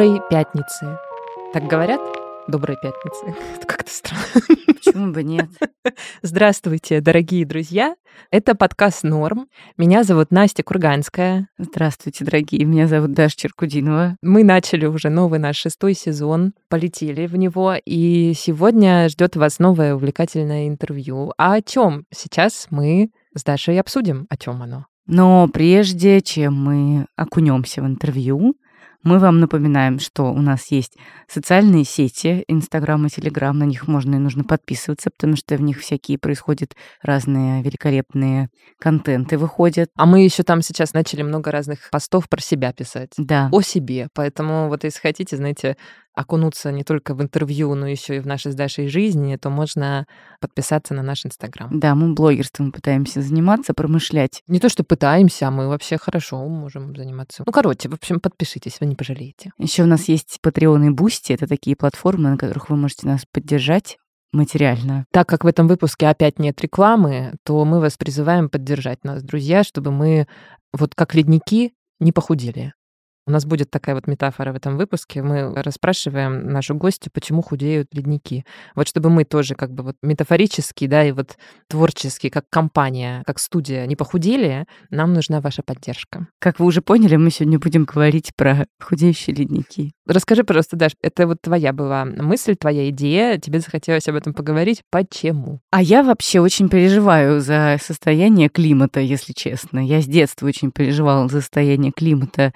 Доброй пятницы. Так говорят? Доброй пятницы. Это как-то странно. Почему бы нет? Здравствуйте, дорогие друзья. Это подкаст «Норм». Меня зовут Настя Курганская. Здравствуйте, дорогие. Меня зовут Даша Черкудинова. Мы начали уже новый наш шестой сезон, полетели в него, и сегодня ждет вас новое увлекательное интервью. А о чем сейчас мы с Дашей обсудим? О чем оно? Но прежде чем мы окунемся в интервью, мы вам напоминаем, что у нас есть социальные сети, Инстаграм и Телеграм, на них можно и нужно подписываться, потому что в них всякие происходят разные великолепные контенты выходят. А мы еще там сейчас начали много разных постов про себя писать. Да. О себе. Поэтому вот если хотите, знаете, окунуться не только в интервью, но еще и в нашей с Дашей жизни, то можно подписаться на наш Инстаграм. Да, мы блогерством пытаемся заниматься, промышлять. Не то, что пытаемся, а мы вообще хорошо можем заниматься. Ну, короче, в общем, подпишитесь, вы не пожалеете. Еще у нас есть Patreon и Boosty. Это такие платформы, на которых вы можете нас поддержать материально. Так как в этом выпуске опять нет рекламы, то мы вас призываем поддержать нас, друзья, чтобы мы вот как ледники не похудели. У нас будет такая вот метафора в этом выпуске. Мы расспрашиваем нашу гостью, почему худеют ледники. Вот чтобы мы тоже как бы вот метафорически, да, и вот творчески, как компания, как студия не похудели, нам нужна ваша поддержка. Как вы уже поняли, мы сегодня будем говорить про худеющие ледники. Расскажи, пожалуйста, Даш, это вот твоя была мысль, твоя идея, тебе захотелось об этом поговорить. Почему? А я вообще очень переживаю за состояние климата, если честно. Я с детства очень переживала за состояние климата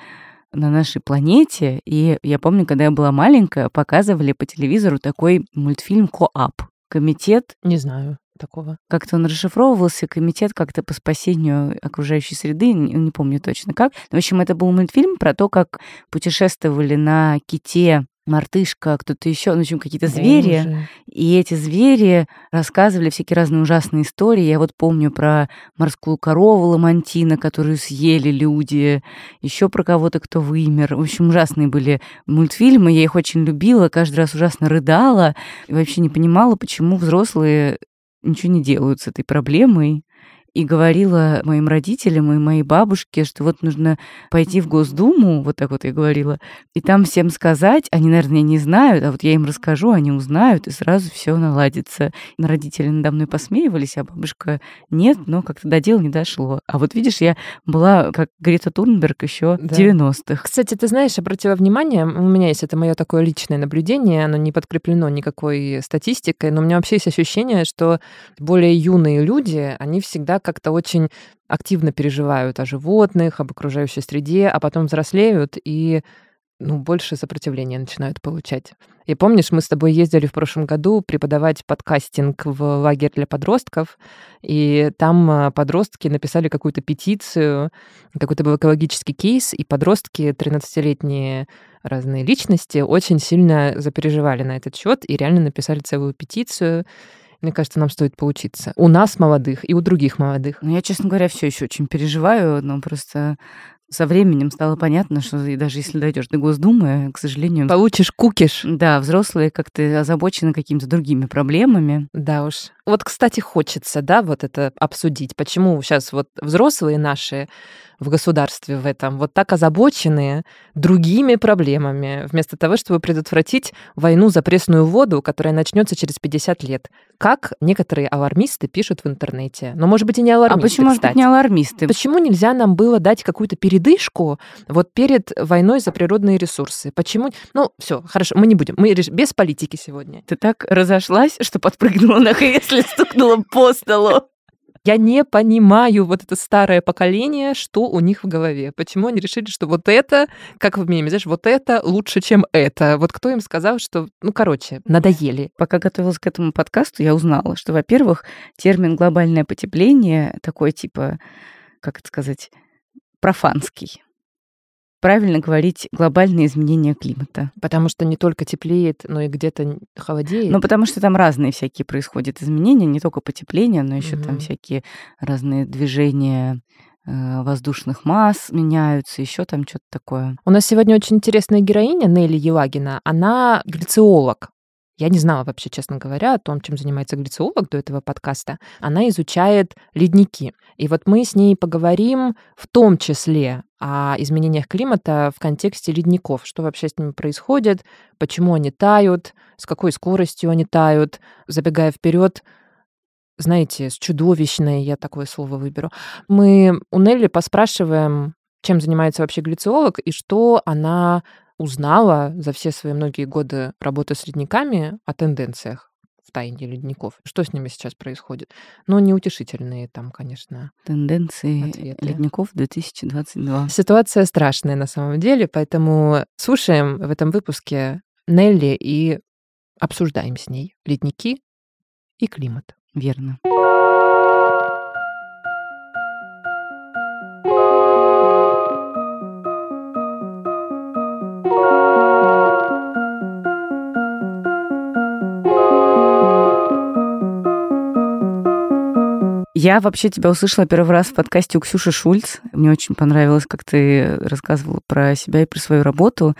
на нашей планете. И я помню, когда я была маленькая, показывали по телевизору такой мультфильм «Коап». Комитет Не знаю такого. как-то он расшифровывался, комитет как-то по спасению окружающей среды, не, не помню точно как. В общем, это был мультфильм про то, как путешествовали на ките мартышка, кто-то еще, ну, в общем, какие-то звери. Боже. И эти звери рассказывали всякие разные ужасные истории. Я вот помню про морскую корову Ламантина, которую съели люди, еще про кого-то, кто вымер. В общем, ужасные были мультфильмы. Я их очень любила, каждый раз ужасно рыдала. И вообще не понимала, почему взрослые ничего не делают с этой проблемой. И говорила моим родителям и моей бабушке, что вот нужно пойти в Госдуму, вот так вот я говорила, и там всем сказать, они, наверное, не знают, а вот я им расскажу, они узнают, и сразу все наладится. И родители надо мной посмеивались, а бабушка нет, но как-то до дела не дошло. А вот видишь, я была как Грета Турнберг еще Да. в 90-х. Кстати, ты знаешь, обратила внимание, у меня есть это мое такое личное наблюдение, оно не подкреплено никакой статистикой, но у меня вообще есть ощущение, что более юные люди, они всегда как-то очень активно переживают о животных, об окружающей среде, а потом взрослеют и ну, больше сопротивления начинают получать. И помнишь, мы с тобой ездили в прошлом году преподавать подкастинг в лагерь для подростков, и там а, подростки написали какую-то петицию, какой-то был экологический кейс, и подростки, 13-летние разные личности, очень сильно запереживали на этот счет и реально написали целую петицию. Мне кажется, нам стоит поучиться. У нас молодых и у других молодых. Ну, я, честно говоря, все еще очень переживаю, но просто со временем стало понятно, что даже если дойдешь до Госдумы, к сожалению, Получишь кукиш. да, взрослые как-то озабочены какими-то другими проблемами. Да уж. Вот, кстати, хочется, да, вот это обсудить. Почему сейчас вот взрослые наши в государстве в этом вот так озабочены другими проблемами, вместо того, чтобы предотвратить войну за пресную воду, которая начнется через 50 лет. Как некоторые алармисты пишут в интернете. Но, может быть, и не А алармисты, почему, может быть, кстати. не алармисты? Почему нельзя нам было дать какую-то передышку вот перед войной за природные ресурсы? Почему? Ну, все, хорошо, мы не будем. Мы без политики сегодня. Ты так разошлась, что подпрыгнула на кресле, стукнула по столу. Я не понимаю вот это старое поколение, что у них в голове. Почему они решили, что вот это, как в меме, знаешь, вот это лучше, чем это. Вот кто им сказал, что, ну, короче, надоели. Пока готовилась к этому подкасту, я узнала, что, во-первых, термин глобальное потепление такой типа, как это сказать, профанский. Правильно говорить глобальное изменение климата. Потому что не только теплеет, но и где-то холодеет. Ну, потому что там разные всякие происходят изменения, не только потепление, но еще там Мгм. всякие разные движения э, воздушных масс меняются, еще там что-то такое. У нас сегодня очень интересная героиня Нелли Елагина. Она глициолог. Я не знала вообще, честно говоря, о том, чем занимается глициолог до этого подкаста. Она изучает ледники. И вот мы с ней поговорим в том числе о изменениях климата в контексте ледников. Что вообще с ними происходит, почему они тают, с какой скоростью они тают. Забегая вперед, знаете, с чудовищной, я такое слово выберу. Мы у Нелли поспрашиваем, чем занимается вообще глициолог и что она узнала за все свои многие годы работы с ледниками о тенденциях в тайне ледников. Что с ними сейчас происходит? Ну, неутешительные там, конечно. Тенденции ответы. ледников 2022. Ситуация страшная на самом деле, поэтому слушаем в этом выпуске Нелли и обсуждаем с ней ледники и климат. Верно. Я вообще тебя услышала первый раз в подкасте у Ксюши Шульц. Мне очень понравилось, как ты рассказывала про себя и про свою работу.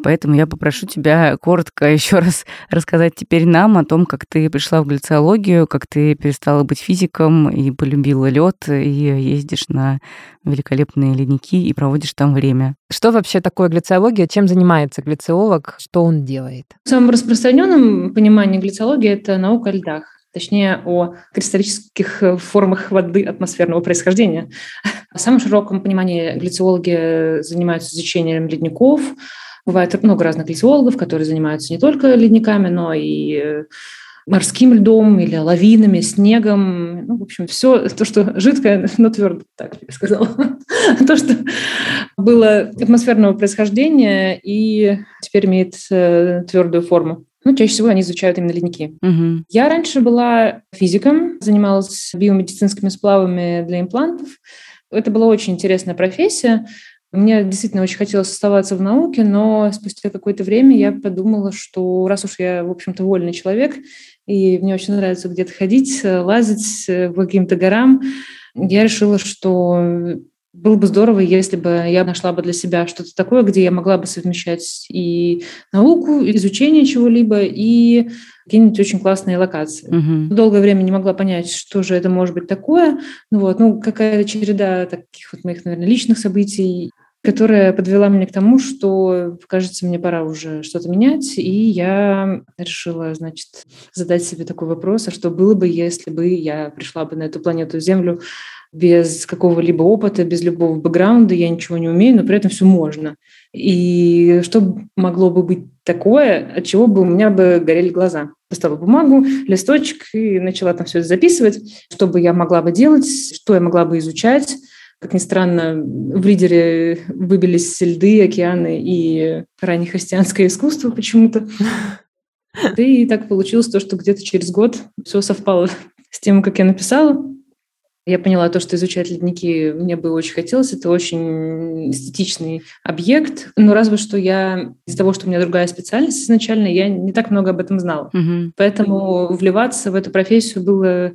Поэтому я попрошу тебя коротко еще раз рассказать теперь нам о том, как ты пришла в глициологию, как ты перестала быть физиком и полюбила лед, и ездишь на великолепные ледники и проводишь там время. Что вообще такое глициология? Чем занимается глициолог? Что он делает? В самом распространенном понимании глициологии это наука о льдах точнее о кристаллических э, формах воды атмосферного происхождения. В самом широком понимании глициологи занимаются изучением ледников. Бывает много разных глициологов, которые занимаются не только ледниками, но и э, морским льдом или лавинами, снегом. Ну, в общем, все то, что жидкое, но твердо, так я сказала. то, что было атмосферного происхождения и теперь имеет э, твердую форму. Ну, чаще всего они изучают именно ледники. Угу. Я раньше была физиком, занималась биомедицинскими сплавами для имплантов. Это была очень интересная профессия. Мне действительно очень хотелось оставаться в науке, но спустя какое-то время я подумала, что раз уж я, в общем-то, вольный человек, и мне очень нравится где-то ходить, лазить по каким-то горам, я решила, что было бы здорово, если бы я нашла бы для себя что-то такое, где я могла бы совмещать и науку, и изучение чего-либо, и какие-нибудь очень классные локации. Угу. Долгое время не могла понять, что же это может быть такое. Ну вот, ну какая-то череда таких вот моих, наверное, личных событий, которая подвела меня к тому, что, кажется, мне пора уже что-то менять, и я решила, значит, задать себе такой вопрос, а что было бы, если бы я пришла бы на эту планету Землю без какого-либо опыта, без любого бэкграунда, я ничего не умею, но при этом все можно. И что могло бы быть такое, от чего бы у меня бы горели глаза? Достала бумагу, листочек и начала там все это записывать, что бы я могла бы делать, что я могла бы изучать. Как ни странно, в лидере выбились льды, океаны и раннехристианское искусство почему-то. И так получилось то, что где-то через год все совпало с тем, как я написала. Я поняла то, что изучать ледники мне бы очень хотелось. Это очень эстетичный объект. Но разве что я из-за того, что у меня другая специальность изначально, я не так много об этом знала. Угу. Поэтому вливаться в эту профессию было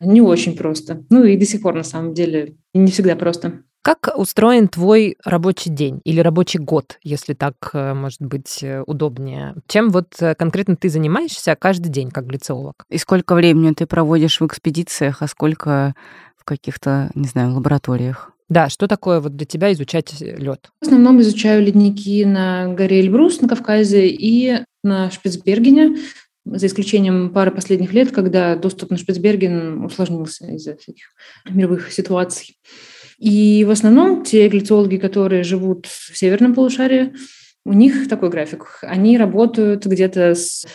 не очень просто. Ну и до сих пор, на самом деле, не всегда просто. Как устроен твой рабочий день или рабочий год, если так, э, может быть, э, удобнее? Чем вот э, конкретно ты занимаешься каждый день как глициолог? И сколько времени ты проводишь в экспедициях, а сколько в каких-то, не знаю, лабораториях? Да, что такое вот для тебя изучать лед? В основном изучаю ледники на горе Эльбрус на Кавказе и на Шпицбергене, за исключением пары последних лет, когда доступ на Шпицберген усложнился из-за всяких мировых ситуаций. И в основном те глициологи, которые живут в северном полушарии, у них такой график. Они работают где-то с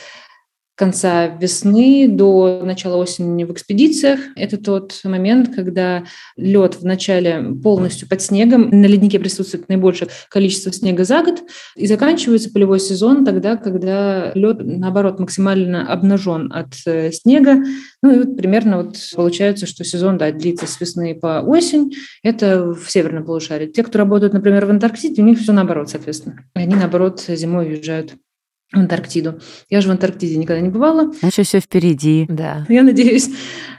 конца весны до начала осени в экспедициях. Это тот момент, когда лед в начале полностью под снегом, на леднике присутствует наибольшее количество снега за год, и заканчивается полевой сезон тогда, когда лед, наоборот, максимально обнажен от э, снега. Ну и вот примерно вот получается, что сезон да, длится с весны по осень. Это в северном полушарии. Те, кто работают, например, в Антарктиде, у них все наоборот, соответственно. Они, наоборот, зимой уезжают в Антарктиду. Я же в Антарктиде никогда не бывала. Значит, все впереди. Да. Я надеюсь,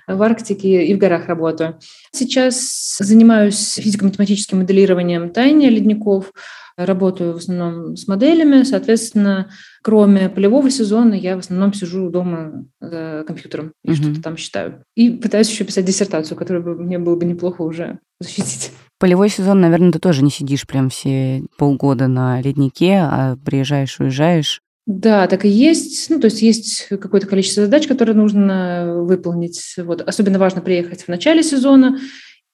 в Арктике и в горах работаю. Сейчас занимаюсь физико-математическим моделированием таяния ледников. работаю в основном с моделями, соответственно, кроме полевого сезона я в основном сижу дома за компьютером и mm-hmm. что-то там считаю. И пытаюсь еще писать диссертацию, которую бы, мне было бы неплохо уже защитить. Полевой сезон, наверное, ты тоже не сидишь прям все полгода на леднике, а приезжаешь, уезжаешь. Да, так и есть. Ну, то есть есть какое-то количество задач, которые нужно выполнить. Вот. Особенно важно приехать в начале сезона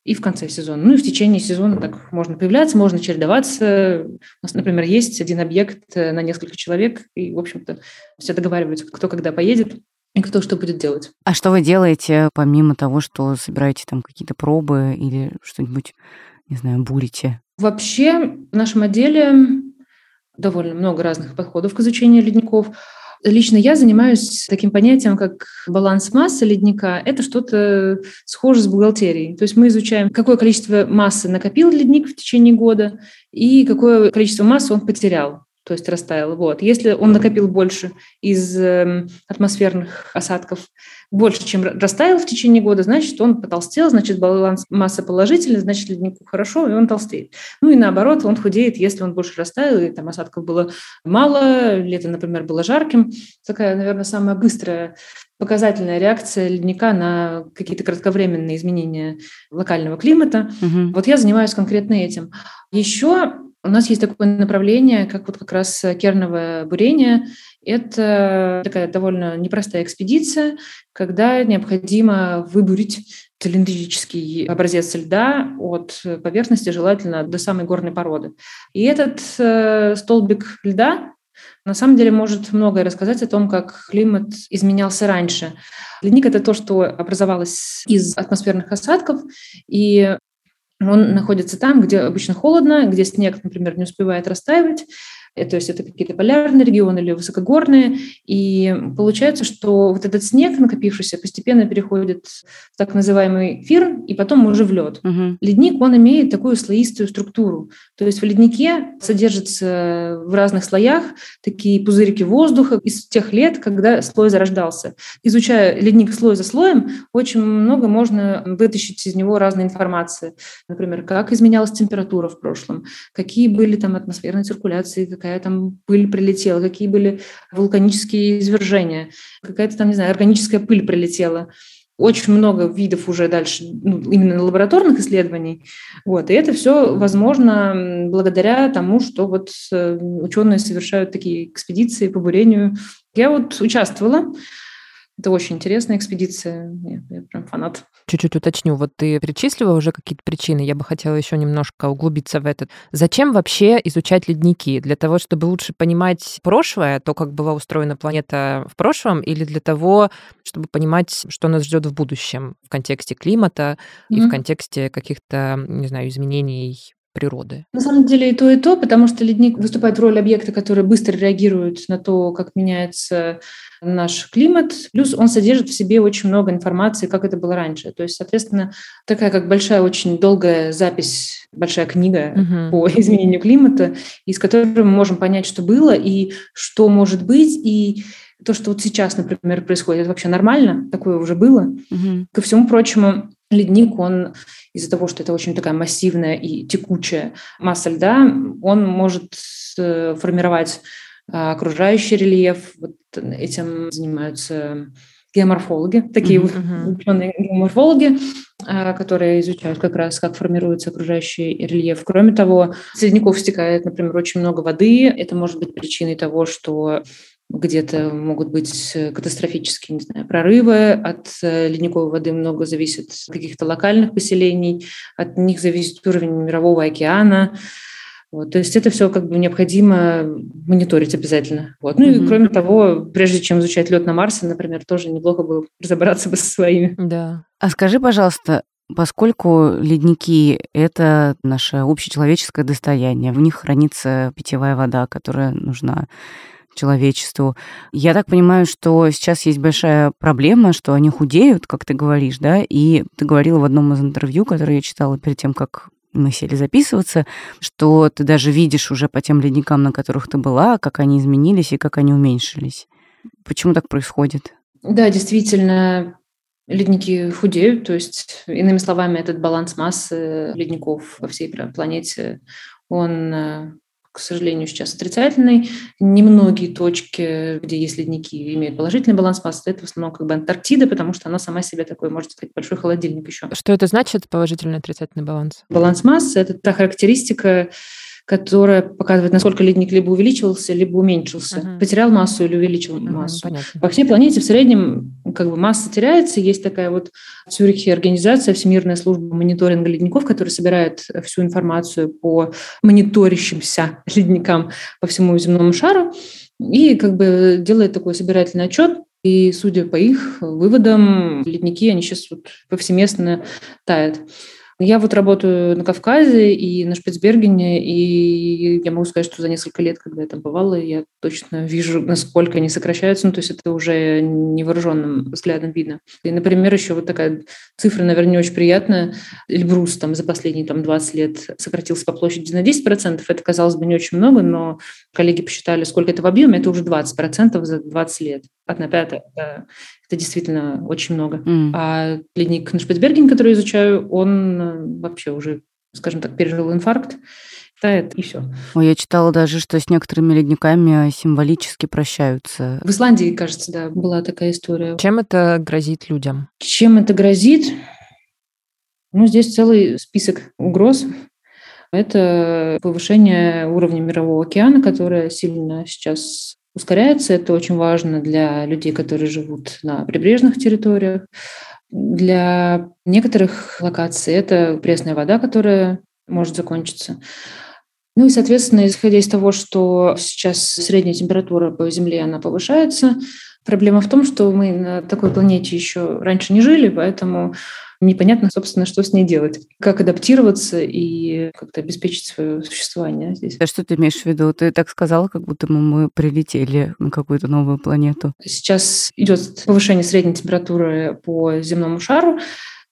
и в конце сезона. Ну и в течение сезона так можно появляться, можно чередоваться. У нас, например, есть один объект на несколько человек, и, в общем-то, все договариваются, кто когда поедет и кто что будет делать. А что вы делаете, помимо того, что собираете там какие-то пробы или что-нибудь, не знаю, бурите? Вообще в нашем отделе довольно много разных подходов к изучению ледников. Лично я занимаюсь таким понятием, как баланс массы ледника. Это что-то схоже с бухгалтерией. То есть мы изучаем, какое количество массы накопил ледник в течение года и какое количество массы он потерял то есть растаял. Вот. Если он накопил больше из э, атмосферных осадков, больше, чем растаял в течение года, значит, он потолстел, значит, баланс массы положительный, значит, леднику хорошо, и он толстеет. Ну и наоборот, он худеет, если он больше растаял, и там осадков было мало, лето, например, было жарким. Такая, наверное, самая быстрая показательная реакция ледника на какие-то кратковременные изменения локального климата. Угу. Вот я занимаюсь конкретно этим. Еще у нас есть такое направление, как вот как раз керновое бурение. Это такая довольно непростая экспедиция, когда необходимо выбурить цилиндрический образец льда от поверхности, желательно до самой горной породы. И этот э, столбик льда на самом деле может многое рассказать о том, как климат изменялся раньше. Ледник — это то, что образовалось из атмосферных осадков, и он находится там, где обычно холодно, где снег, например, не успевает растаивать, то есть это какие-то полярные регионы или высокогорные, и получается, что вот этот снег, накопившийся, постепенно переходит в так называемый эфир, и потом уже в лед. Угу. Ледник, он имеет такую слоистую структуру, то есть в леднике содержатся в разных слоях такие пузырики воздуха из тех лет, когда слой зарождался. Изучая ледник слой за слоем, очень много можно вытащить из него разной информации. Например, как изменялась температура в прошлом, какие были там атмосферные циркуляции, какая какая там пыль прилетела, какие были вулканические извержения, какая-то там, не знаю, органическая пыль прилетела. Очень много видов уже дальше, ну, именно лабораторных исследований. Вот. И это все возможно благодаря тому, что вот э, ученые совершают такие экспедиции по бурению. Я вот участвовала это очень интересная экспедиция. Я, я прям фанат. Чуть-чуть уточню. Вот ты перечислила уже какие-то причины. Я бы хотела еще немножко углубиться в этот. Зачем вообще изучать ледники? Для того, чтобы лучше понимать прошлое, то, как была устроена планета в прошлом, или для того, чтобы понимать, что нас ждет в будущем в контексте климата mm-hmm. и в контексте каких-то, не знаю, изменений природы? На самом деле и то, и то, потому что ледник выступает в роли объекта, который быстро реагирует на то, как меняется наш климат. Плюс он содержит в себе очень много информации, как это было раньше. То есть, соответственно, такая как большая, очень долгая запись, большая книга uh-huh. по изменению климата, из которой мы можем понять, что было и что может быть, и то, что вот сейчас, например, происходит, это вообще нормально, такое уже было. Uh-huh. Ко всему прочему, ледник, он из-за того, что это очень такая массивная и текучая масса льда, он может э, формировать а, окружающий рельеф. Вот этим занимаются геоморфологи, такие uh-huh. ученые геоморфологи, а, которые изучают как раз, как формируется окружающий рельеф. Кроме того, с ледников стекает, например, очень много воды. Это может быть причиной того, что где-то могут быть э, катастрофические не знаю, прорывы, от э, ледниковой воды много зависит от каких-то локальных поселений, от них зависит уровень мирового океана. Вот, то есть это все как бы необходимо мониторить обязательно. Вот. Ну mm-hmm. и кроме того, прежде чем изучать лед на Марсе, например, тоже неплохо было разобраться бы со своими. Да. А скажи, пожалуйста, Поскольку ледники — это наше общечеловеческое достояние, в них хранится питьевая вода, которая нужна человечеству. Я так понимаю, что сейчас есть большая проблема, что они худеют, как ты говоришь, да, и ты говорила в одном из интервью, которое я читала перед тем, как мы сели записываться, что ты даже видишь уже по тем ледникам, на которых ты была, как они изменились и как они уменьшились. Почему так происходит? Да, действительно, ледники худеют, то есть, иными словами, этот баланс массы ледников во всей планете, он э, к сожалению, сейчас отрицательный. Немногие точки, где есть ледники, имеют положительный баланс массы. Это в основном как бы Антарктида, потому что она сама себе такой, можно сказать, большой холодильник еще. Что это значит, положительный отрицательный баланс? Баланс массы – это та характеристика, которая показывает, насколько ледник либо увеличился, либо уменьшился. Uh-huh. Потерял массу или увеличил uh-huh, массу. Понятно. По всей планете в среднем как бы масса теряется. Есть такая вот в Цюрихе организация, Всемирная служба мониторинга ледников, которая собирает всю информацию по мониторящимся ледникам по всему земному шару и как бы делает такой собирательный отчет, и судя по их выводам, ледники, они сейчас вот повсеместно тают. Я вот работаю на Кавказе и на Шпицбергене, и я могу сказать, что за несколько лет, когда я там бывала, я точно вижу, насколько они сокращаются, ну, то есть это уже невооруженным взглядом видно. И, например, еще вот такая цифра, наверное, не очень приятная. Эльбрус там за последние там, 20 лет сократился по площади на 10%. Это, казалось бы, не очень много, но коллеги посчитали, сколько это в объеме, это уже 20% за 20 лет. Одна пятая это действительно очень много. Mm. А ледник на Шпицберген, который изучаю, он э, вообще уже, скажем так, пережил инфаркт тает, и все. Ой, я читала даже, что с некоторыми ледниками символически прощаются. В Исландии, кажется, да, была такая история. Чем это грозит людям? Чем это грозит? Ну, здесь целый список угроз. Это повышение уровня мирового океана, которое сильно сейчас ускоряется. Это очень важно для людей, которые живут на прибрежных территориях. Для некоторых локаций это пресная вода, которая может закончиться. Ну и, соответственно, исходя из того, что сейчас средняя температура по Земле, она повышается, проблема в том, что мы на такой планете еще раньше не жили, поэтому непонятно, собственно, что с ней делать, как адаптироваться и как-то обеспечить свое существование здесь. А что ты имеешь в виду? Ты так сказала, как будто мы прилетели на какую-то новую планету. Сейчас идет повышение средней температуры по земному шару,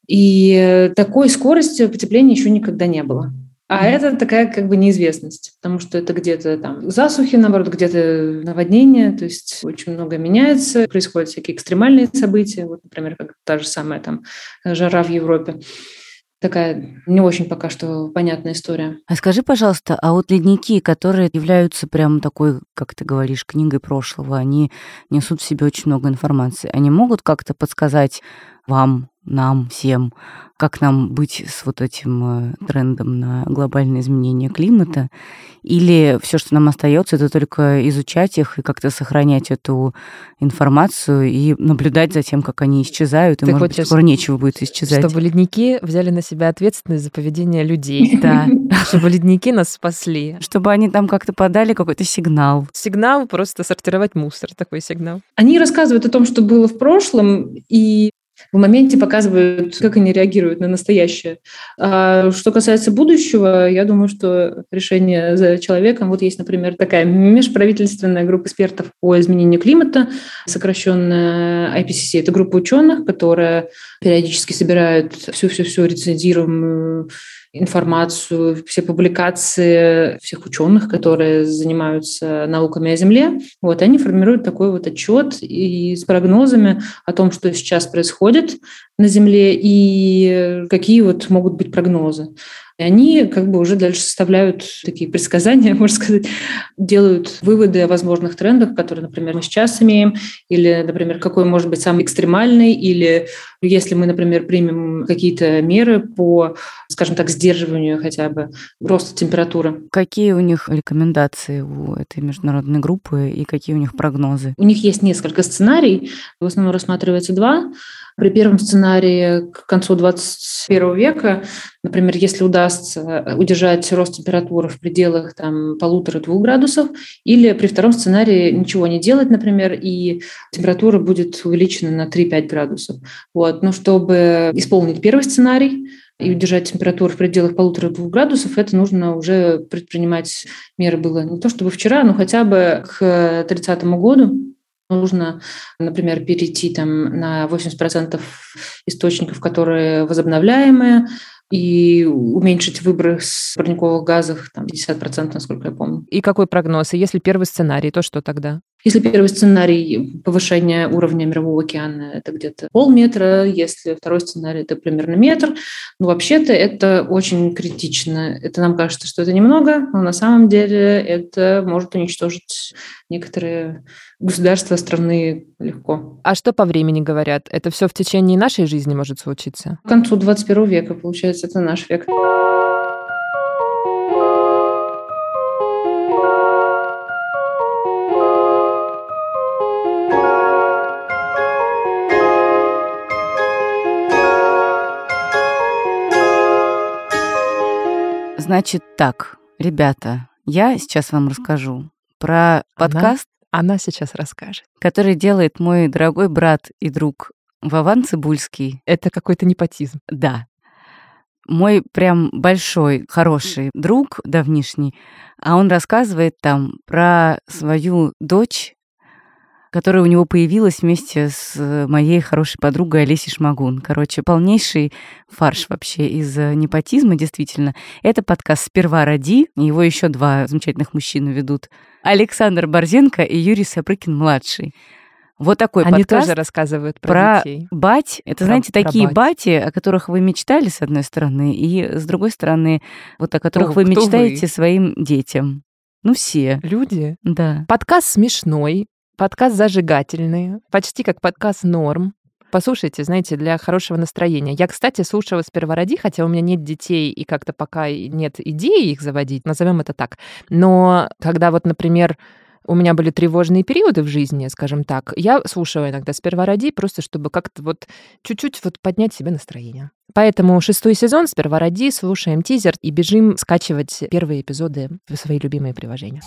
и такой скорости потепления еще никогда не было. А mm-hmm. это такая как бы неизвестность, потому что это где-то там засухи, наоборот, где-то наводнения, то есть очень много меняется, происходят всякие экстремальные события, вот, например, как та же самая там жара в Европе. Такая не очень пока что понятная история. А скажи, пожалуйста, а вот ледники, которые являются прям такой, как ты говоришь, книгой прошлого, они несут в себе очень много информации, они могут как-то подсказать вам, нам, всем, как нам быть с вот этим э, трендом на глобальное изменение климата, или все, что нам остается, это только изучать их и как-то сохранять эту информацию и наблюдать за тем, как они исчезают, и, Ты может быть, скоро нечего будет исчезать. Чтобы ледники взяли на себя ответственность за поведение людей. Да. Чтобы ледники нас спасли. Чтобы они там как-то подали какой-то сигнал. Сигнал просто сортировать мусор, такой сигнал. Они рассказывают о том, что было в прошлом, и в моменте показывают, как они реагируют на настоящее. А что касается будущего, я думаю, что решение за человеком. Вот есть, например, такая межправительственная группа экспертов по изменению климата, сокращенная IPCC. Это группа ученых, которая периодически собирает всю-всю-всю рецензируемую информацию, все публикации всех ученых, которые занимаются науками о Земле. Вот, они формируют такой вот отчет и с прогнозами о том, что сейчас происходит на Земле и какие вот могут быть прогнозы. И они как бы уже дальше составляют такие предсказания, можно сказать, делают выводы о возможных трендах, которые, например, мы сейчас имеем, или, например, какой может быть самый экстремальный, или если мы, например, примем какие-то меры по, скажем так, сдерживанию хотя бы роста температуры. Какие у них рекомендации у этой международной группы и какие у них прогнозы? У них есть несколько сценариев, в основном рассматривается два. При первом сценарии к концу 21 века, например, если удастся удержать рост температуры в пределах там, полутора-двух градусов, или при втором сценарии ничего не делать, например, и температура будет увеличена на 3-5 градусов. Вот. Но чтобы исполнить первый сценарий, и удержать температуру в пределах полутора-двух градусов, это нужно уже предпринимать меры было не то чтобы вчера, но хотя бы к 30 году, нужно, например, перейти там на 80% источников, которые возобновляемые, и уменьшить выброс парниковых газов там 50%, насколько я помню. И какой прогноз? И если первый сценарий, то что тогда? Если первый сценарий повышения уровня мирового океана – это где-то полметра, если второй сценарий – это примерно метр, ну, вообще-то это очень критично. Это нам кажется, что это немного, но на самом деле это может уничтожить некоторые государства, страны легко. А что по времени говорят? Это все в течение нашей жизни может случиться? К концу 21 века, получается, это наш век. Значит так, ребята, я сейчас вам расскажу про подкаст. Она, она сейчас расскажет. Который делает мой дорогой брат и друг Вован Цибульский. Это какой-то непотизм. Да. Мой прям большой, хороший друг давнишний, а он рассказывает там про свою дочь, которая у него появилась вместе с э, моей хорошей подругой Олесей Шмагун. Короче, полнейший фарш вообще из э, непотизма, действительно. Это подкаст «Сперва ради», его еще два замечательных мужчины ведут. Александр Борзенко и Юрий Сапрыкин-младший. Вот такой Они подкаст тоже рассказывают про, про детей. бать. Это, Про- знаете, про такие бать. бати, о которых вы мечтали, с одной стороны, и с другой стороны, вот о которых Кто- вы мечтаете вы? своим детям. Ну, все, Люди. да. Подкаст смешной, подкаст зажигательный, почти как подкаст норм. Послушайте, знаете, для хорошего настроения. Я, кстати, слушала сперва ради, хотя у меня нет детей и как-то пока нет идеи их заводить, назовем это так. Но когда вот, например, у меня были тревожные периоды в жизни, скажем так, я слушала иногда сперва ради, просто чтобы как-то вот чуть-чуть вот поднять себе настроение. Поэтому шестой сезон сперва слушаем тизер и бежим скачивать первые эпизоды в свои любимые приложения.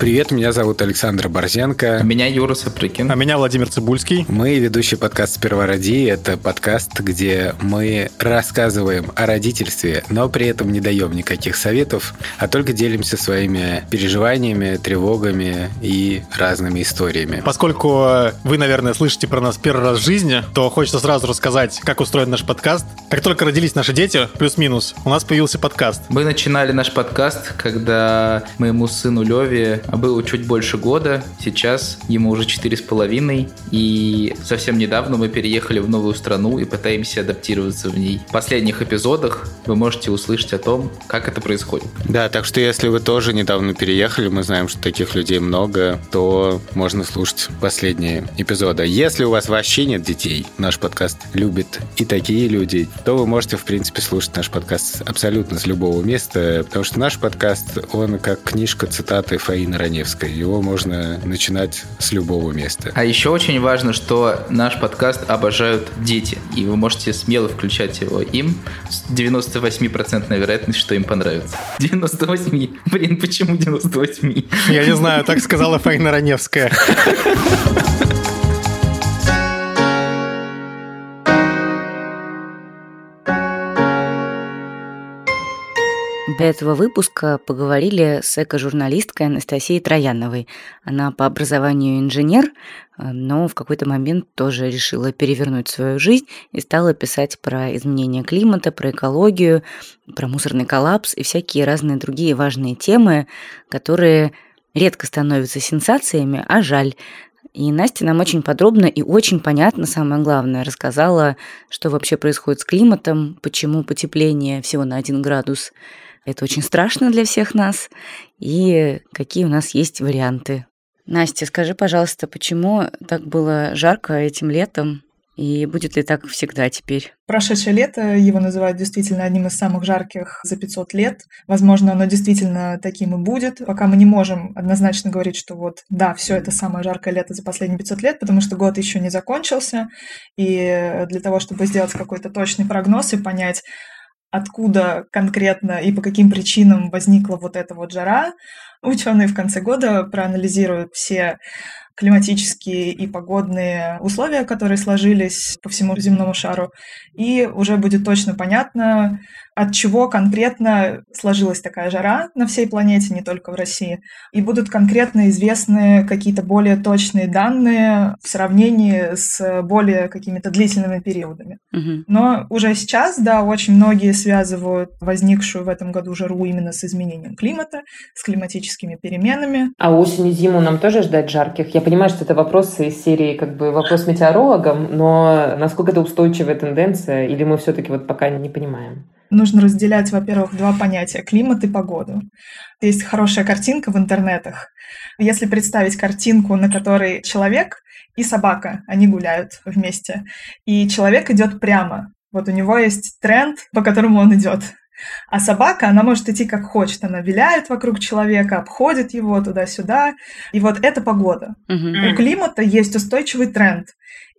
Привет, меня зовут Александр Борзенко. Меня Юра Сапрыкин. А меня Владимир Цибульский. Мы ведущий подкаст «Сперва роди». Это подкаст, где мы рассказываем о родительстве, но при этом не даем никаких советов, а только делимся своими переживаниями, тревогами и разными историями. Поскольку вы, наверное, слышите про нас первый раз в жизни, то хочется сразу рассказать, как устроен наш подкаст. Как только родились наши дети, плюс-минус, у нас появился подкаст. Мы начинали наш подкаст, когда моему сыну Леве было чуть больше года. Сейчас ему уже четыре с половиной. И совсем недавно мы переехали в новую страну и пытаемся адаптироваться в ней. В последних эпизодах вы можете услышать о том, как это происходит. Да, так что если вы тоже недавно переехали, мы знаем, что таких людей много, то можно слушать последние эпизоды. Если у вас вообще нет детей, наш подкаст любит и такие люди, то вы можете, в принципе, слушать наш подкаст абсолютно с любого места, потому что наш подкаст, он как книжка цитаты Фаины Раневской. Его можно начинать с любого места. А еще очень важно, что наш подкаст обожают дети. И вы можете смело включать его им. С 98% вероятность, что им понравится. 98. Блин, почему 98? Я не знаю, так сказала Фаина Раневская. Для этого выпуска поговорили с эко-журналисткой Анастасией Трояновой. Она по образованию инженер, э, но в какой-то момент тоже решила перевернуть свою жизнь и стала писать про изменение климата, про экологию, про мусорный коллапс и всякие разные другие важные темы, которые редко становятся сенсациями, а жаль. И Настя нам очень подробно и очень понятно, самое главное, рассказала, что вообще происходит с климатом, почему потепление всего на 1 градус – это очень страшно для всех нас, и какие у нас есть варианты. Настя, скажи, пожалуйста, почему так было жарко этим летом, и будет ли так всегда теперь? Прошедшее лето его называют действительно одним из самых жарких за 500 лет. Возможно, оно действительно таким и будет. Пока мы не можем однозначно говорить, что вот, да, все это самое жаркое лето за последние 500 лет, потому что год еще не закончился. И для того, чтобы сделать какой-то точный прогноз и понять, откуда конкретно и по каким причинам возникла вот эта вот жара, ученые в конце года проанализируют все климатические и погодные условия, которые сложились по всему земному шару, и уже будет точно понятно, от чего конкретно сложилась такая жара на всей планете, не только в России. И будут конкретно известны какие-то более точные данные в сравнении с более какими-то длительными периодами. Мгм. Но уже сейчас, да, очень многие связывают возникшую в этом году жару именно с изменением климата, с климатическими переменами. А осень и зиму нам тоже ждать жарких? Я понимаю, что это вопросы из серии как бы вопрос метеорологам, но насколько это устойчивая тенденция, или мы все-таки вот пока не понимаем? Нужно разделять, во-первых, два понятия – климат и погоду. Есть хорошая картинка в интернетах. Если представить картинку, на которой человек и собака, они гуляют вместе, и человек идет прямо. Вот у него есть тренд, по которому он идет. А собака, она может идти как хочет. Она виляет вокруг человека, обходит его туда-сюда. И вот это погода. Мгм. У климата есть устойчивый тренд.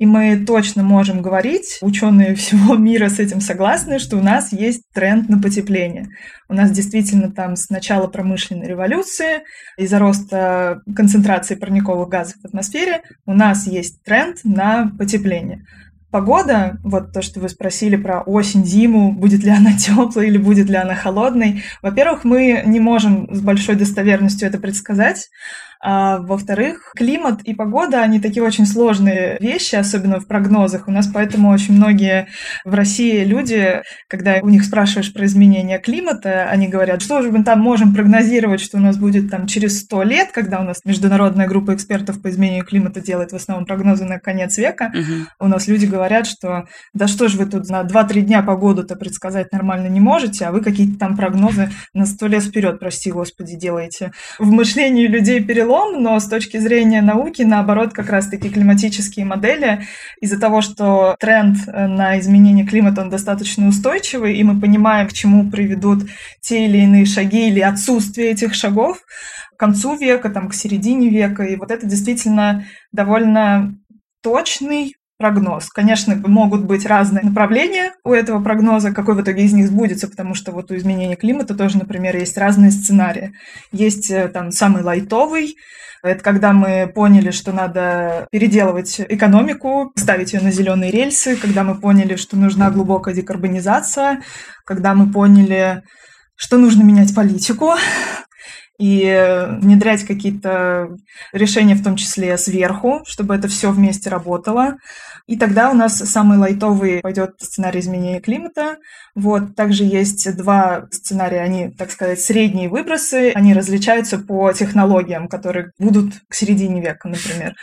И мы точно можем говорить, ученые всего мира с этим согласны, что у нас есть тренд на потепление. У нас действительно там с начала промышленной революции, из-за роста концентрации парниковых газов в атмосфере, у нас есть тренд на потепление. Погода, вот то, что вы спросили про осень, зиму, будет ли она теплой или будет ли она холодной. Во-первых, мы не можем с большой достоверностью это предсказать. А во-вторых, климат и погода, они такие очень сложные вещи, особенно в прогнозах. У нас поэтому очень многие в России люди, когда у них спрашиваешь про изменение климата, они говорят, что же мы там можем прогнозировать, что у нас будет там через сто лет, когда у нас международная группа экспертов по изменению климата делает в основном прогнозы на конец века. Мгм. У нас люди говорят, что да что ж вы тут на 2-3 дня погоду-то предсказать нормально не можете, а вы какие-то там прогнозы на сто лет вперед, прости господи, делаете. В мышлении людей перелом, но с точки зрения науки, наоборот, как раз-таки климатические модели, из-за того, что тренд э, на изменение климата, он достаточно устойчивый, и мы понимаем, к чему приведут те или иные шаги или отсутствие этих шагов, к концу века, там, к середине века. И вот это действительно довольно точный прогноз. Конечно, могут быть разные направления у этого прогноза, какой в итоге из них сбудется, потому что вот у изменения климата тоже, например, есть разные сценарии. Есть э, там самый лайтовый, это когда мы поняли, что надо переделывать экономику, ставить ее на зеленые рельсы, когда мы поняли, что нужна глубокая декарбонизация, когда мы поняли, что нужно менять политику, и э, внедрять какие-то решения, в том числе сверху, чтобы это все вместе работало. И тогда у нас самый лайтовый пойдет сценарий изменения климата. Вот, также есть два сценария, они, так сказать, средние выбросы, они различаются по технологиям, которые будут к середине века, например.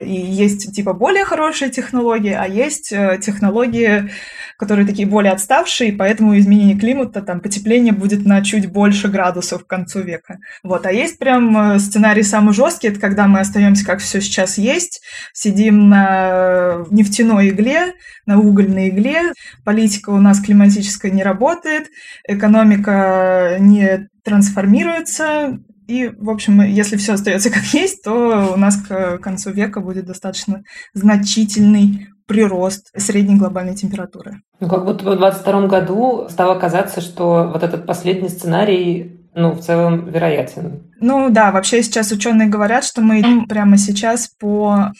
И есть типа более хорошие технологии, а есть э, технологии, которые такие более отставшие, поэтому изменение климата, там, потепление будет на чуть больше градусов к концу века. Вот, а есть прям э, сценарий самый жесткий, это когда мы остаемся, как все сейчас есть, сидим на нефтяной игле, на угольной игле, политика у нас климатическая не работает, экономика не трансформируется, и, в общем, если все остается как есть, то у нас к концу века будет достаточно значительный прирост средней глобальной температуры. Ну, как будто бы в 22 году стало казаться, что вот этот последний сценарий, ну, в целом вероятен. Ну да, вообще сейчас ученые говорят, что мы идем прямо сейчас по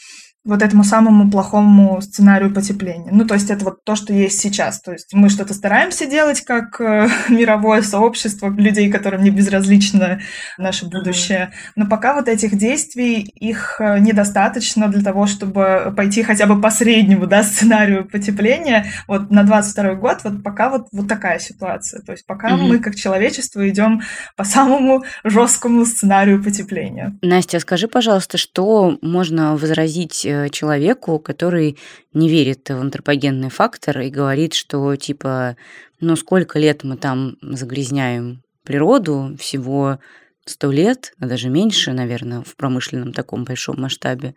вот этому самому плохому сценарию потепления. Ну, то есть это вот то, что есть сейчас. То есть мы что-то стараемся делать как э, мировое сообщество людей, которым не безразлично наше будущее. Но пока вот этих действий, их э, недостаточно для того, чтобы пойти хотя бы по среднему да, сценарию потепления. Вот на 22 год вот пока вот, вот такая ситуация. То есть пока Мгм. мы как человечество идем по самому жесткому сценарию потепления. Настя, скажи, пожалуйста, что можно возразить э, человеку, который не верит в антропогенный фактор и говорит, что типа, ну сколько лет мы там загрязняем природу, всего сто лет, а даже меньше, наверное, в промышленном таком большом масштабе.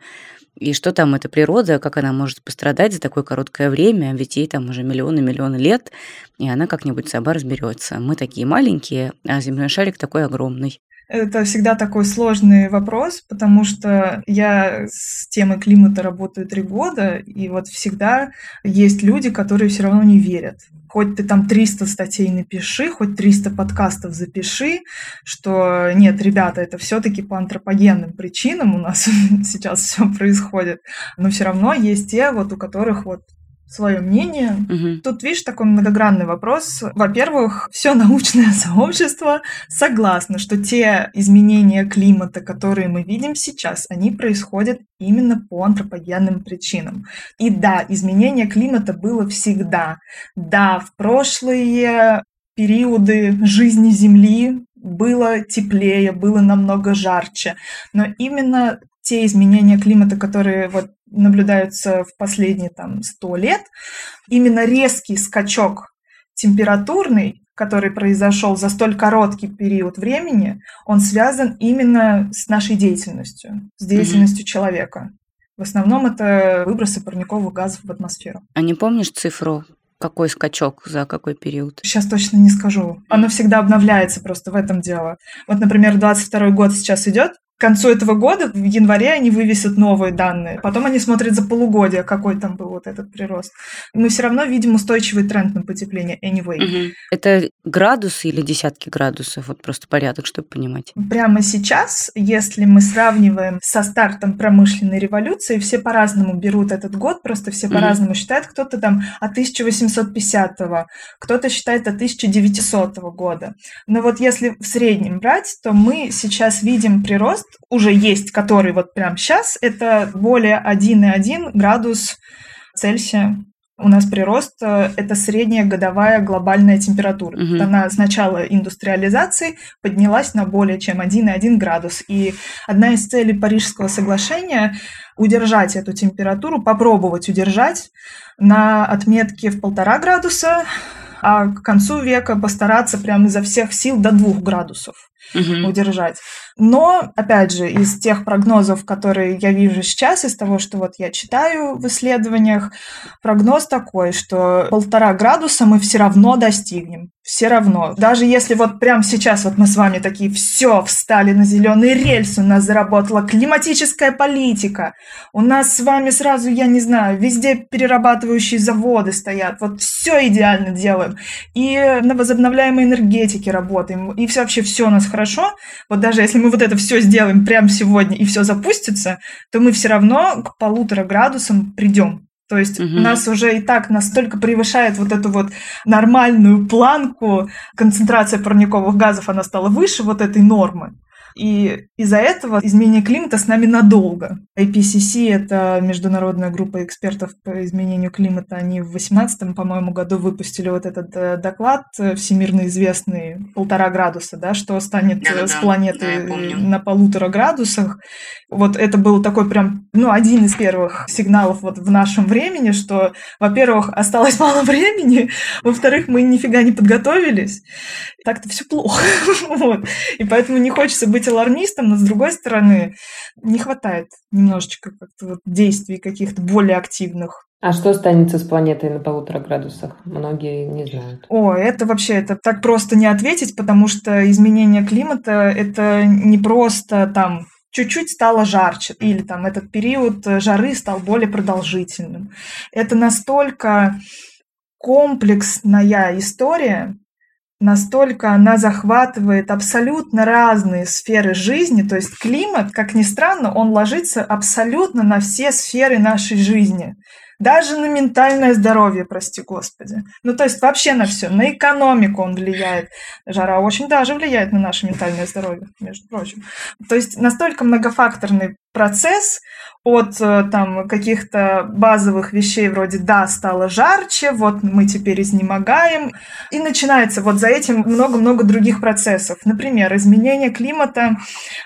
И что там эта природа, как она может пострадать за такое короткое время, ведь ей там уже миллионы-миллионы лет, и она как-нибудь сама разберется. Мы такие маленькие, а земной шарик такой огромный. Это всегда такой сложный вопрос, потому что я с темой климата работаю три года, и вот всегда есть люди, которые все равно не верят. Хоть ты там 300 статей напиши, хоть 300 подкастов запиши, что нет, ребята, это все-таки по антропогенным причинам у нас сейчас все происходит. Но все равно есть те, вот у которых вот свое мнение. Угу. Тут, видишь, такой многогранный вопрос. Во-первых, все научное сообщество согласно, что те изменения климата, которые мы видим сейчас, они происходят именно по антропогенным причинам. И да, изменение климата было всегда. Да, в прошлые периоды жизни Земли было теплее, было намного жарче. Но именно те изменения климата, которые вот наблюдаются в последние там сто лет, именно резкий скачок температурный, который произошел за столь короткий период времени, он связан именно с нашей деятельностью, с деятельностью mm-hmm. человека. В основном это выбросы парниковых газов в атмосферу. А не помнишь цифру? Какой скачок за какой период? Сейчас точно не скажу. Оно всегда обновляется просто в этом дело. Вот, например, 22 год сейчас идет, к концу этого года, в январе, они вывесят новые данные. Потом они смотрят за полугодие, какой там был вот этот прирост. Мы все равно видим устойчивый тренд на потепление anyway. Угу. Это градусы или десятки градусов? Вот просто порядок, чтобы понимать. Прямо сейчас, если мы сравниваем со стартом промышленной революции, все по-разному берут этот год, просто все угу. по-разному считают. Кто-то там от 1850-го, кто-то считает от 1900 года. Но вот если в среднем брать, то мы сейчас видим прирост уже есть, который вот прямо сейчас, это более 1,1 градус Цельсия. У нас прирост э, – это средняя годовая глобальная температура. Угу. Она с начала индустриализации поднялась на более чем 1,1 градус. И одна из целей Парижского соглашения – удержать эту температуру, попробовать удержать на отметке в полтора градуса, а к концу века постараться прямо изо всех сил до двух градусов угу. удержать. Но, опять же, из тех прогнозов, которые я вижу сейчас, из того, что вот я читаю в исследованиях, прогноз такой, что полтора градуса мы все равно достигнем. Все равно. Даже если вот прямо сейчас вот мы с вами такие все встали на зеленые рельсы, у нас заработала климатическая политика, у нас с вами сразу, я не знаю, везде перерабатывающие заводы стоят, вот все идеально делаем. И на возобновляемой энергетике работаем, и все, вообще все у нас хорошо. Вот даже если мы вот это все сделаем прямо сегодня и все запустится, то мы все равно к полутора градусам придем. То есть угу. нас уже и так настолько превышает вот эту вот нормальную планку, концентрация парниковых газов, она стала выше вот этой нормы. И из-за этого изменение климата с нами надолго. IPCC — это международная группа экспертов по изменению климата. Они в 2018, по-моему, году выпустили вот этот э, доклад э, всемирно известный полтора градуса, да, что станет да, с планеты да, на полутора градусах. Вот это был такой прям, ну, один из первых сигналов вот в нашем времени, что, во-первых, осталось мало времени, во-вторых, мы нифига не подготовились. Так-то все плохо. вот. И поэтому не хочется быть алармистом, но с другой стороны, не хватает немножечко как-то вот действий каких-то более активных. А что станется с планетой на полутора градусах? Многие не знают. О, это вообще это так просто не ответить, потому что изменение климата это не просто там чуть-чуть стало жарче, или там этот период жары стал более продолжительным. Это настолько комплексная история, настолько она захватывает абсолютно разные сферы жизни, то есть климат, как ни странно, он ложится абсолютно на все сферы нашей жизни. Даже на ментальное здоровье, прости господи. Ну, то есть вообще на все. На экономику он влияет. Жара очень даже влияет на наше ментальное здоровье, между прочим. То есть настолько многофакторный процесс от э, там каких-то базовых вещей вроде «да, стало жарче», «вот мы теперь изнемогаем». И начинается вот за этим много-много других процессов. Например, изменение климата.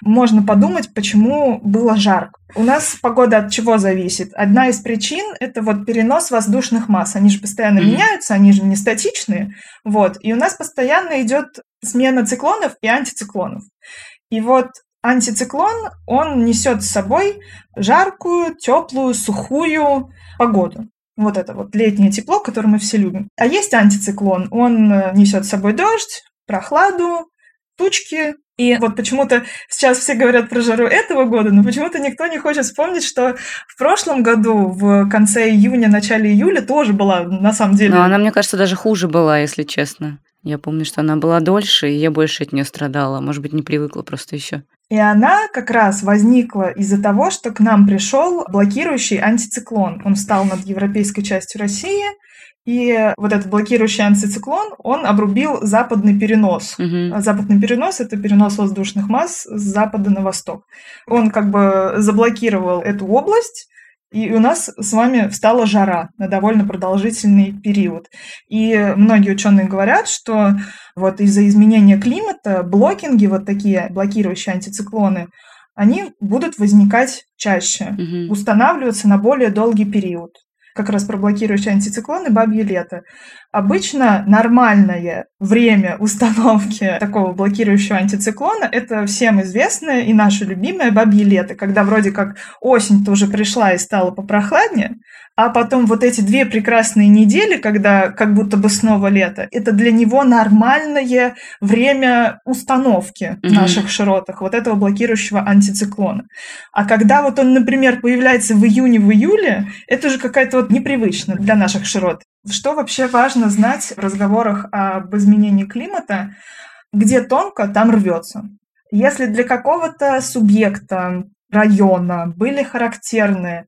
Можно подумать, почему было жарко. У нас погода от чего зависит? Одна из причин – это вот перенос воздушных масс. Они же постоянно mm-hmm. меняются, они же не статичные. Вот. И у нас постоянно идет смена циклонов и антициклонов. И вот антициклон, он несет с собой жаркую, теплую, сухую погоду. Вот это вот летнее тепло, которое мы все любим. А есть антициклон, он э, несет с собой дождь, прохладу, тучки, и вот почему-то сейчас все говорят про жару этого года, но почему-то никто не хочет вспомнить, что в прошлом году, в конце июня, начале июля тоже была, на самом деле... Но она, мне кажется, даже хуже была, если честно. Я помню, что она была дольше, и я больше от нее страдала. Может быть, не привыкла просто еще. И она как раз возникла из-за того, что к нам пришел блокирующий антициклон. Он встал над европейской частью России, и вот этот блокирующий антициклон, он обрубил западный перенос. Угу. Западный перенос — это перенос воздушных масс с запада на восток. Он как бы заблокировал эту область, и у нас с вами встала жара на довольно продолжительный период. И многие ученые говорят, что вот из-за изменения климата блокинги, вот такие блокирующие антициклоны, они будут возникать чаще, угу. устанавливаться на более долгий период как раз про блокирующие антициклоны «Бабье лето». Обычно нормальное время установки такого блокирующего антициклона — это всем известное и наше любимое «Бабье лето», когда вроде как осень-то уже пришла и стало попрохладнее, а потом вот эти две прекрасные недели, когда как будто бы снова лето, это для него нормальное время установки в наших широтах вот этого блокирующего антициклона. А когда вот он, например, появляется в июне, в июле, это же какая-то вот непривычно для наших широт. Что вообще важно знать в разговорах об изменении климата? Где тонко, там рвется. Если для какого-то субъекта, района были характерны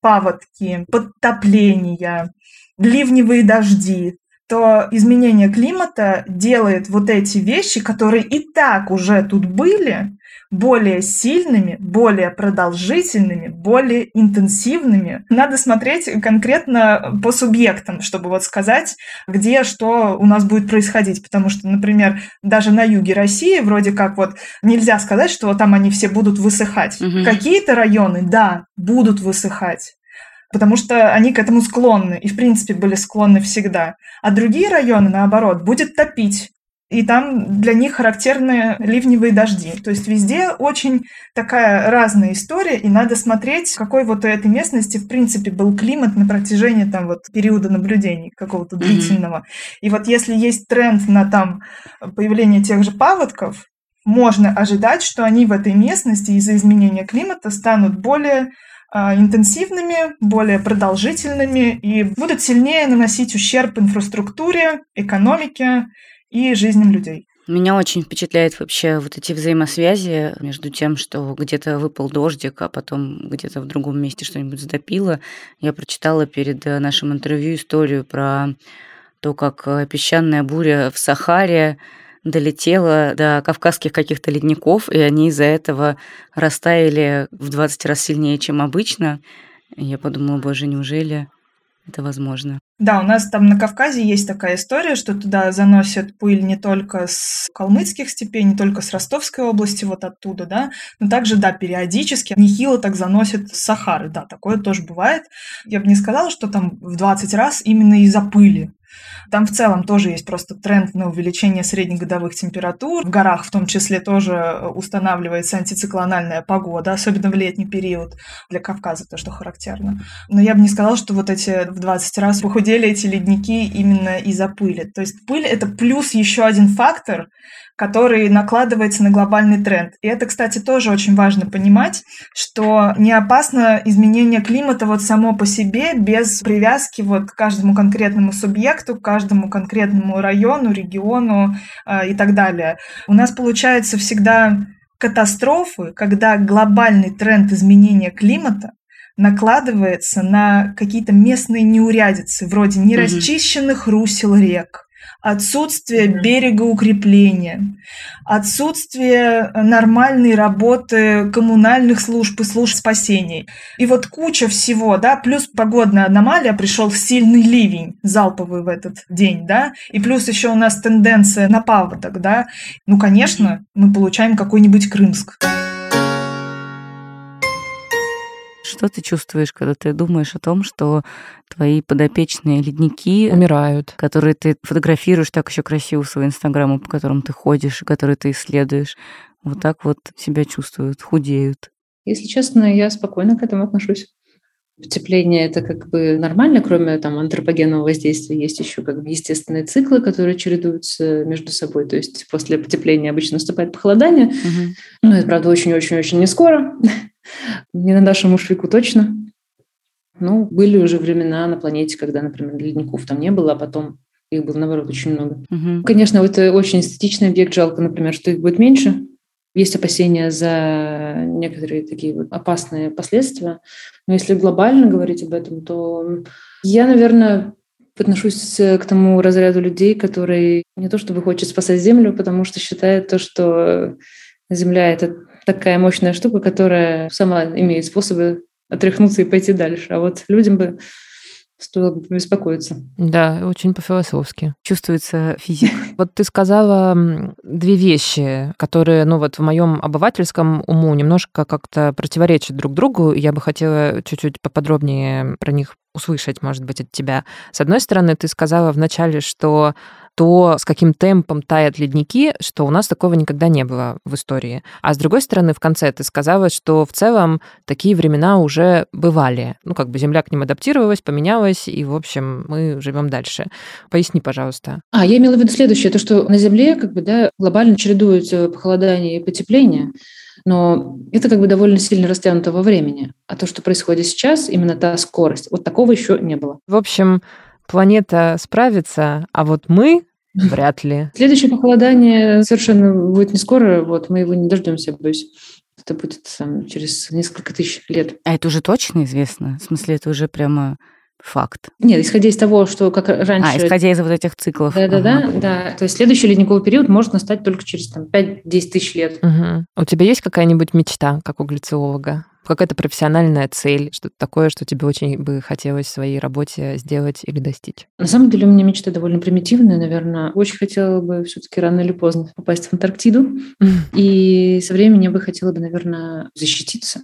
паводки, подтопления, ливневые дожди, то изменение климата делает вот эти вещи, которые и так уже тут были, более сильными, более продолжительными, более интенсивными. Надо смотреть конкретно по субъектам, чтобы вот сказать, где что у нас будет происходить. Потому что, например, даже на юге России вроде как вот нельзя сказать, что там они все будут высыхать. Угу. Какие-то районы, да, будут высыхать потому что они к этому склонны и, в принципе, были склонны всегда. А другие районы, наоборот, будет топить. И там для них характерны ливневые дожди. То есть везде очень такая разная история, и надо смотреть, какой вот у этой местности, в принципе, был климат на протяжении там вот периода наблюдений какого-то длительного. Mm-hmm. И вот если есть тренд на там появление тех же паводков, можно ожидать, что они в этой местности из-за изменения климата станут более а, интенсивными, более продолжительными и будут сильнее наносить ущерб инфраструктуре, экономике и жизням людей. Меня очень впечатляет вообще вот эти взаимосвязи между тем, что где-то выпал дождик, а потом где-то в другом месте что-нибудь затопило. Я прочитала перед нашим интервью историю про то, как песчаная буря в Сахаре долетела до кавказских каких-то ледников, и они из-за этого растаяли в 20 раз сильнее, чем обычно. И я подумала, боже, неужели это возможно? Да, у нас там на Кавказе есть такая история, что туда заносят пыль не только с калмыцких степей, не только с Ростовской области, вот оттуда, да, но также, да, периодически нехило так заносят с Сахары, да, такое тоже бывает. Я бы не сказала, что там в 20 раз именно из-за пыли, там в целом тоже есть просто тренд на увеличение среднегодовых температур. В горах в том числе тоже э, устанавливается антициклональная погода, особенно в летний период. Для Кавказа то, что характерно. Но я бы не сказала, что вот эти в 20 раз похудели эти ледники именно из-за пыли. То есть пыль — это плюс еще один фактор, который накладывается на глобальный тренд. И это, кстати, тоже очень важно понимать, что не опасно изменение климата вот само по себе без привязки вот к каждому конкретному субъекту, к каждому конкретному району, региону э, и так далее. У нас получается всегда катастрофы, когда глобальный тренд изменения климата накладывается на какие-то местные неурядицы, вроде нерасчищенных русел рек, отсутствие берегоукрепления, отсутствие нормальной работы коммунальных служб и служб спасений. И вот куча всего, да, плюс погодная аномалия, пришел сильный ливень залповый в этот день, да, и плюс еще у нас тенденция на паводок, да, ну, конечно, мы получаем какой-нибудь Крымск. Что ты чувствуешь, когда ты думаешь о том, что твои подопечные ледники умирают, которые ты фотографируешь так еще красиво в свой инстаграм, по которым ты ходишь, и которые ты исследуешь, вот так вот себя чувствуют, худеют? Если честно, я спокойно к этому отношусь. Потепление это как бы нормально, кроме там антропогенного воздействия есть еще как бы естественные циклы, которые чередуются между собой. То есть после потепления обычно наступает похолодание. Угу. Ну, это, правда, очень-очень-очень не скоро. Не на нашем ушвику точно. Ну, были уже времена на планете, когда, например, ледников там не было, а потом их было, наоборот, очень много. Угу. Конечно, это очень эстетичный объект. Жалко, например, что их будет меньше. Есть опасения за некоторые такие вот опасные последствия. Но если глобально говорить об этом, то я, наверное, отношусь к тому разряду людей, которые не то чтобы хочет спасать Землю, потому что считает то, что Земля — это такая мощная штука, которая сама имеет способы отряхнуться и пойти дальше. А вот людям бы стоило бы беспокоиться. Да, очень по-философски. Чувствуется физик. Вот ты сказала две вещи, которые, ну вот в моем обывательском уму немножко как-то противоречат друг другу. Я бы хотела чуть-чуть поподробнее про них услышать, может быть, от тебя. С одной стороны, ты сказала вначале, что то, с каким темпом тают ледники, что у нас такого никогда не было в истории. А с другой стороны, в конце ты сказала, что в целом такие времена уже бывали. Ну, как бы Земля к ним адаптировалась, поменялась, и, в общем, мы живем дальше. Поясни, пожалуйста. А, я имела в виду следующее, то, что на Земле как бы, да, глобально чередуются похолодание и потепление, но это как бы довольно сильно растянуто во времени. А то, что происходит сейчас, именно та скорость, вот такого еще не было. В общем, планета справится, а вот мы вряд ли. Следующее похолодание совершенно будет не скоро, вот мы его не дождемся, боюсь. Это будет там, через несколько тысяч лет. А это уже точно известно? В смысле, это уже прямо факт. Нет, исходя из того, что как раньше... А, исходя из вот этих циклов. Да-да-да, ага. да. То есть следующий ледниковый период может настать только через там, 5-10 тысяч лет. Угу. У тебя есть какая-нибудь мечта, как у глициолога? Какая-то профессиональная цель, что-то такое, что тебе очень бы хотелось в своей работе сделать или достичь? На самом деле у меня мечта довольно примитивная, наверное. Очень хотела бы все-таки рано или поздно попасть в Антарктиду. И со временем я бы хотела бы, наверное, защититься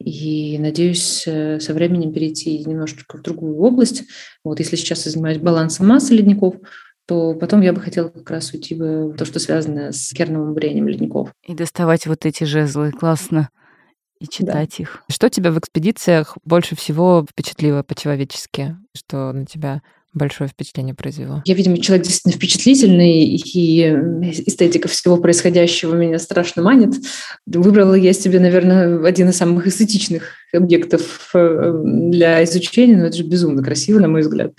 и надеюсь э, со временем перейти немножечко в другую область. Вот если сейчас я занимаюсь балансом массы ледников, то потом я бы хотела как раз уйти в то, что связано с керновым бурением ледников. И доставать вот эти жезлы. Классно. И читать да. их. Что тебя в экспедициях больше всего впечатлило по-человечески? Что на тебя большое впечатление произвело? Я, видимо, человек действительно впечатлительный, и эстетика всего происходящего меня страшно манит. Выбрала я себе, наверное, один из самых эстетичных объектов э, для изучения, но это же безумно красиво, на мой взгляд.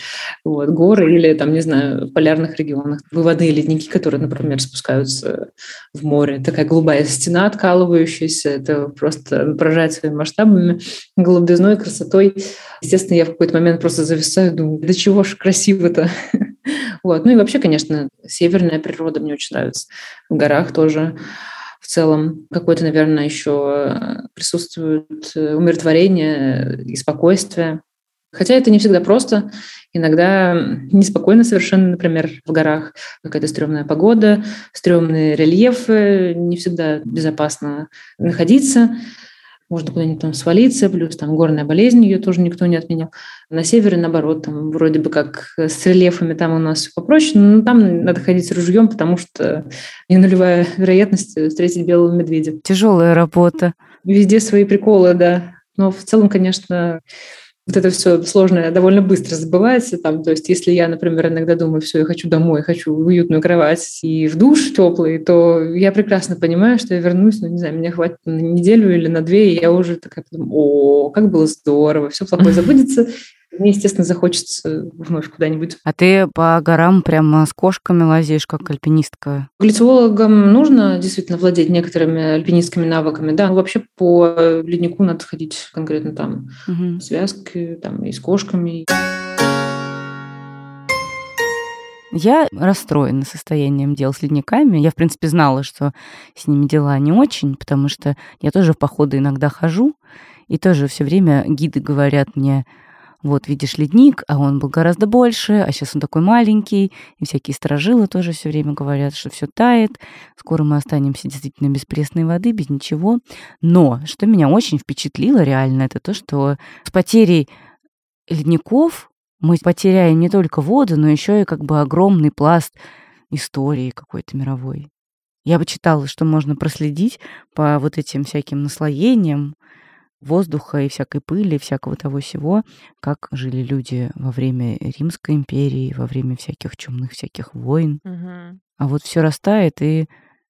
Вот, горы или, там, не знаю, в полярных регионах. Выводные ледники, которые, например, спускаются в море. Такая голубая стена откалывающаяся. Это просто поражает своими масштабами, голубизной, красотой. Естественно, я в какой-то момент просто зависаю, думаю, да чего ж красиво-то. Вот. Ну и вообще, конечно, северная природа мне очень нравится. В горах тоже в целом какое-то, наверное, еще присутствует умиротворение и спокойствие. Хотя это не всегда просто. Иногда неспокойно совершенно, например, в горах какая-то стрёмная погода, стрёмные рельефы, не всегда безопасно находиться можно куда-нибудь там свалиться, плюс там горная болезнь, ее тоже никто не отменял. На севере, наоборот, там вроде бы как с рельефами там у нас все попроще, но там надо ходить с ружьем, потому что не нулевая вероятность встретить белого медведя. Тяжелая работа. Везде свои приколы, да. Но в целом, конечно, вот это все сложное довольно быстро забывается. Там, то есть, если я, например, иногда думаю, все, я хочу домой, хочу в уютную кровать и в душ теплый, то я прекрасно понимаю, что я вернусь, ну, не знаю, меня хватит на неделю или на две, и я уже такая, о, как было здорово, все плохое забудется, мне, естественно, захочется вновь куда-нибудь. А ты по горам прямо с кошками лазишь, как альпинистка? Глициологам нужно действительно владеть некоторыми альпинистскими навыками, да. Но вообще по леднику надо ходить конкретно там угу. связки, там и с кошками. Я расстроена состоянием дел с ледниками. Я, в принципе, знала, что с ними дела не очень, потому что я тоже в походы иногда хожу, и тоже все время гиды говорят мне, вот видишь ледник, а он был гораздо больше, а сейчас он такой маленький, и всякие сторожилы тоже все время говорят, что все тает, скоро мы останемся действительно без пресной воды, без ничего. Но что меня очень впечатлило реально, это то, что с потерей ледников мы потеряем не только воду, но еще и как бы огромный пласт истории какой-то мировой. Я бы читала, что можно проследить по вот этим всяким наслоениям, воздуха и всякой пыли, всякого того всего, как жили люди во время Римской империи, во время всяких чумных всяких войн. Мгм. А вот все растает, и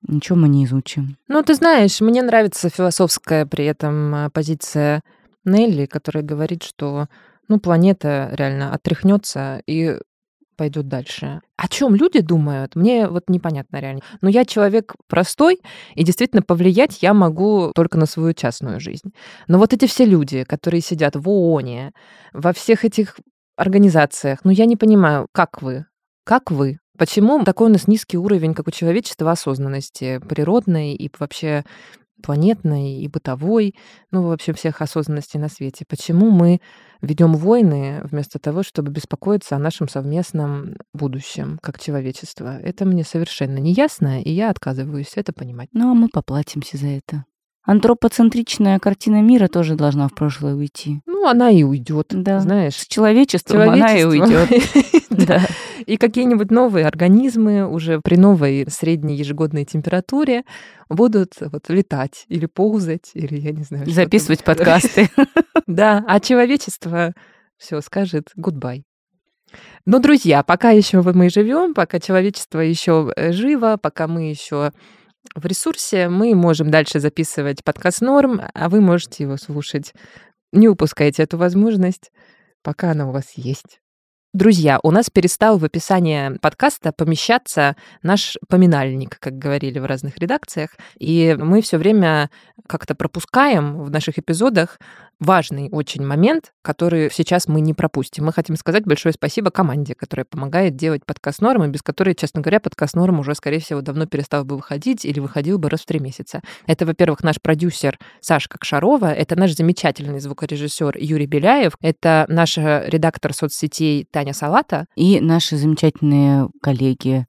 ничего мы не изучим. Ну, ты знаешь, мне нравится философская при этом а, позиция Нелли, которая говорит, что ну, планета реально отряхнется и пойдет дальше. О чем люди думают, мне вот непонятно реально. Но я человек простой, и действительно повлиять я могу только на свою частную жизнь. Но вот эти все люди, которые сидят в ООНе, во всех этих организациях, ну я не понимаю, как вы? Как вы? Почему такой у нас низкий уровень, как у человечества, осознанности природной и вообще планетной и бытовой, ну, вообще всех осознанностей на свете. Почему мы ведем войны вместо того, чтобы беспокоиться о нашем совместном будущем как человечество? Это мне совершенно не ясно, и я отказываюсь это понимать. Ну, а мы поплатимся за это. Антропоцентричная картина мира тоже должна в прошлое уйти. Ну, она и уйдет, Да. знаешь. С человечеством, она и уйдет. Да. И какие-нибудь новые организмы уже при новой средней ежегодной температуре будут вот летать или ползать, или я не знаю. Записывать подкасты. Да, а человечество все скажет goodbye. Но, друзья, пока еще мы живем, пока человечество еще живо, пока мы еще в ресурсе, мы можем дальше записывать подкаст Норм, а вы можете его слушать. Не упускайте эту возможность, пока она у вас есть. Друзья, у нас перестал в описании подкаста помещаться наш поминальник, как говорили в разных редакциях, и мы все время как-то пропускаем в наших эпизодах важный очень момент, который сейчас мы не пропустим. Мы хотим сказать большое спасибо команде, которая помогает делать подкаст нормы, без которой, честно говоря, подкаст норм уже, скорее всего, давно перестал бы выходить или выходил бы раз в три месяца. Это, во-первых, наш продюсер Сашка Кшарова, это наш замечательный звукорежиссер Юрий Беляев, это наш редактор соцсетей Таня Салата, И наши замечательные коллеги,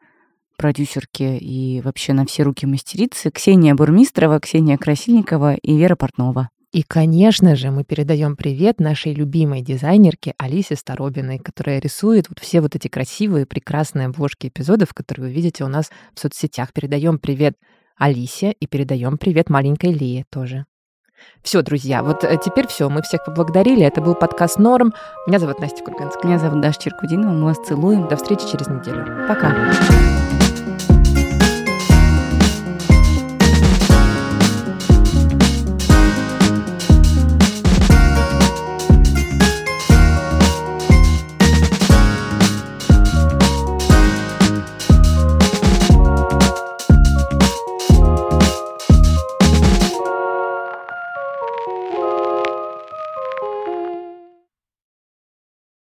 продюсерки и вообще на все руки мастерицы Ксения Бурмистрова, Ксения Красильникова и Вера Портнова. И, конечно же, мы передаем привет нашей любимой дизайнерке Алисе Старобиной, которая рисует вот все вот эти красивые, прекрасные обложки эпизодов, которые вы видите у нас в соцсетях. Передаем привет Алисе и передаем привет маленькой Лие тоже. Все, друзья, вот э, теперь все, мы всех поблагодарили. Это был подкаст Норм. Меня зовут Настя Курганская. Меня зовут Даша Черкудинова, мы вас целуем. До встречи через неделю. Пока.